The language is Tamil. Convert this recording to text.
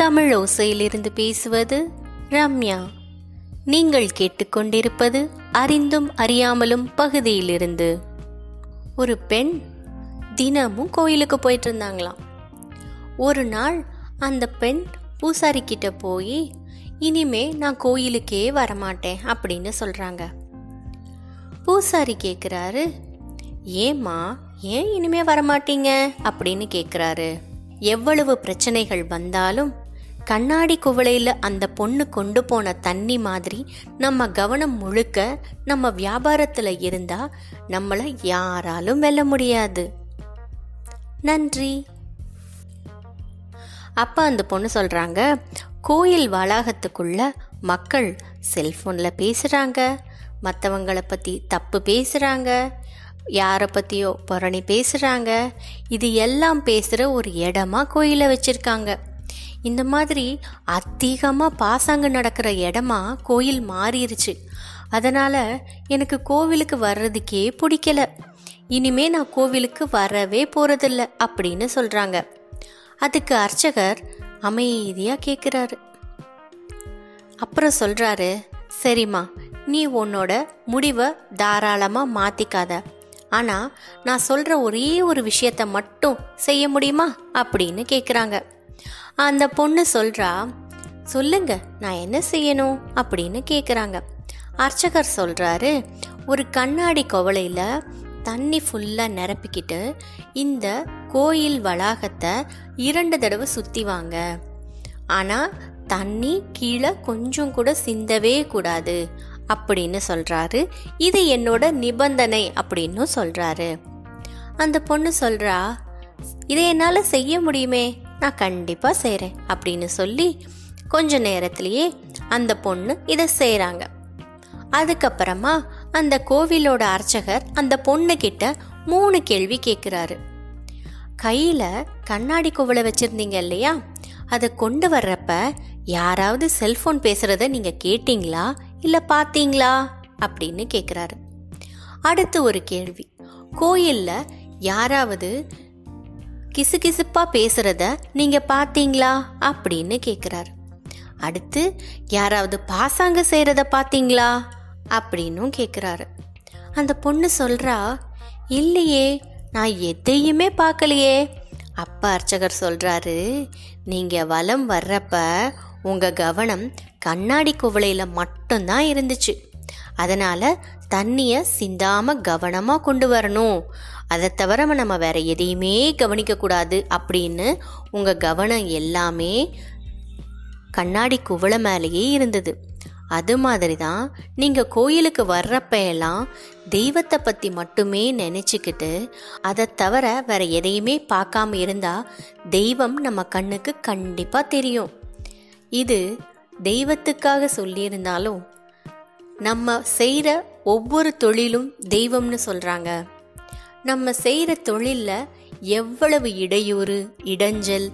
தமிழ் ஓசையிலிருந்து பேசுவது ரம்யா. நீங்கள் கேட்டுக்கொண்டிருப்பது அறிந்தும் அறியாமலும் பகுதியிலிருந்து. ஒரு பெண் தினமும் கோயிலுக்கு போயிட்டு இருந்தாங்களாம் ஒரு நாள் அந்த பெண் பூசாரி கிட்ட போய் இனிமே நான் கோயிலுக்கே வரமாட்டேன் அப்படின்னு சொல்றாங்க. பூசாரி கேட்குறாரு ஏம்மா ஏன் இனிமே வரமாட்டீங்க? அப்படின்னு கேட்குறாரு எவ்வளவு பிரச்சனைகள் வந்தாலும் கண்ணாடி குவளையில் அந்த பொண்ணு கொண்டு போன தண்ணி மாதிரி நம்ம கவனம் முழுக்க நம்ம வியாபாரத்தில் இருந்தா நம்மளை யாராலும் வெல்ல முடியாது. நன்றி. அப்பா அந்த பொண்ணு சொல்கிறாங்க கோயில் வளாகத்துக்குள்ள மக்கள் செல்ஃபோனில் பேசுகிறாங்க மற்றவங்களை பற்றி தப்பு பேசுகிறாங்க யாரை பற்றியோ புரணி பேசுகிறாங்க இது எல்லாம் பேசுகிற ஒரு இடமா கோயிலை வச்சுருக்காங்க. இந்த மாதிரி அதிகமாக பாசாங்க நடக்கிற இடமா கோயில் மாறிடுச்சு அதனால் எனக்கு கோவிலுக்கு வர்றதுக்கே பிடிக்கல. இனிமே நான் கோவிலுக்கு வரவே போகிறதில்ல அப்படின்னு சொல்கிறாங்க அதுக்கு அர்ச்சகர் அமைதியாக கேட்குறாரு அப்புறம் சொல்கிறாரு சரிம்மா நீ உன்னோட முடிவை தாராளமாக மாற்றிக்காத ஆனால் நான் சொல்கிற ஒரே ஒரு விஷயத்த மட்டும் செய்ய முடியுமா? அப்படின்னு கேட்குறாங்க அந்த பொண்ணு சொல்கிறா சொல்லுங்க நான் என்ன செய்யணும்? அப்படின்னு கேட்குறாங்க அர்ச்சகர் சொல்கிறாரு ஒரு கண்ணாடி குவளையில தண்ணி ஃபுல்லாக நிரப்பிக்கிட்டு இந்த கோயில் வளாகத்தை இரண்டு தடவை சுற்றி வாங்க. ஆனால் தண்ணி கீழே கொஞ்சம் கூட சிந்தவே கூடாது அப்படின்னு சொல்கிறாரு இது என்னோட நிபந்தனை அப்படின்னு சொல்கிறாரு அந்த பொண்ணு சொல்கிறா இதை என்னால் செய்ய முடியுமே? நான் கண்டிப்பாக செய்கிறேன் அப்படின்னு சொல்லி கொஞ்ச நேரத்திலேயே அந்த பொண்ணு இதை செய்கிறாங்க அதுக்கப்புறமா அந்த கோவிலோட அர்ச்சகர் அந்த பொண்ணுக்கிட்ட மூணு கேள்வி கேட்குறாரு கையில் கண்ணாடி குவளை வச்சுருந்தீங்க இல்லையா? அதை கொண்டு வர்றப்ப யாராவது செல்ஃபோன் பேசுகிறத நீங்கள் கேட்டிங்களா? இல்லை பார்த்தீங்களா அப்படின்னு கேட்குறாரு அடுத்து ஒரு கேள்வி. கோயில்ல யாராவது கிசுகிசுப்பா பேசுறத நீங்க பாத்தீங்களா அப்படின்னு கேக்குறாரு. அடுத்து யாராவது பாசாங்க செய்யறத பாத்தீங்களா அப்படின்னும் கேக்குறாரு. அந்த பொண்ணு சொல்றா இல்லையே நான் எதையுமே பார்க்கலையே அப்பா அர்ச்சகர் சொல்றாரு நீங்க வலம் வர்றப்ப உங்க கவனம் கண்ணாடி குவளையில மட்டும்தான் இருந்துச்சு. அதனால் தண்ணியை சிந்தாமல் கவனமாக கொண்டு வரணும். அதை தவிர நம்ம வேறு எதையுமே கவனிக்கக்கூடாது அப்படின்னு உங்கள் கவனம் எல்லாமே கண்ணாடி குவளை மேலேயே இருந்தது. அது மாதிரி தான் நீங்கள் கோயிலுக்கு வர்றப்ப எல்லாம் தெய்வத்தை பற்றி மட்டுமே நினச்சிக்கிட்டு அதை தவிர வேற எதையுமே பார்க்காம இருந்தால் தெய்வம் நம்ம கண்ணுக்கு கண்டிப்பாக தெரியும். இது தெய்வத்துக்காக சொல்லியிருந்தாலும் நம்ம செய்கிற ஒவ்வொரு தொழிலும் தெய்வம்னு சொல்கிறாங்க நம்ம செய்கிற தொழிலில் எவ்வளவு இடையூறு இடைஞ்சல்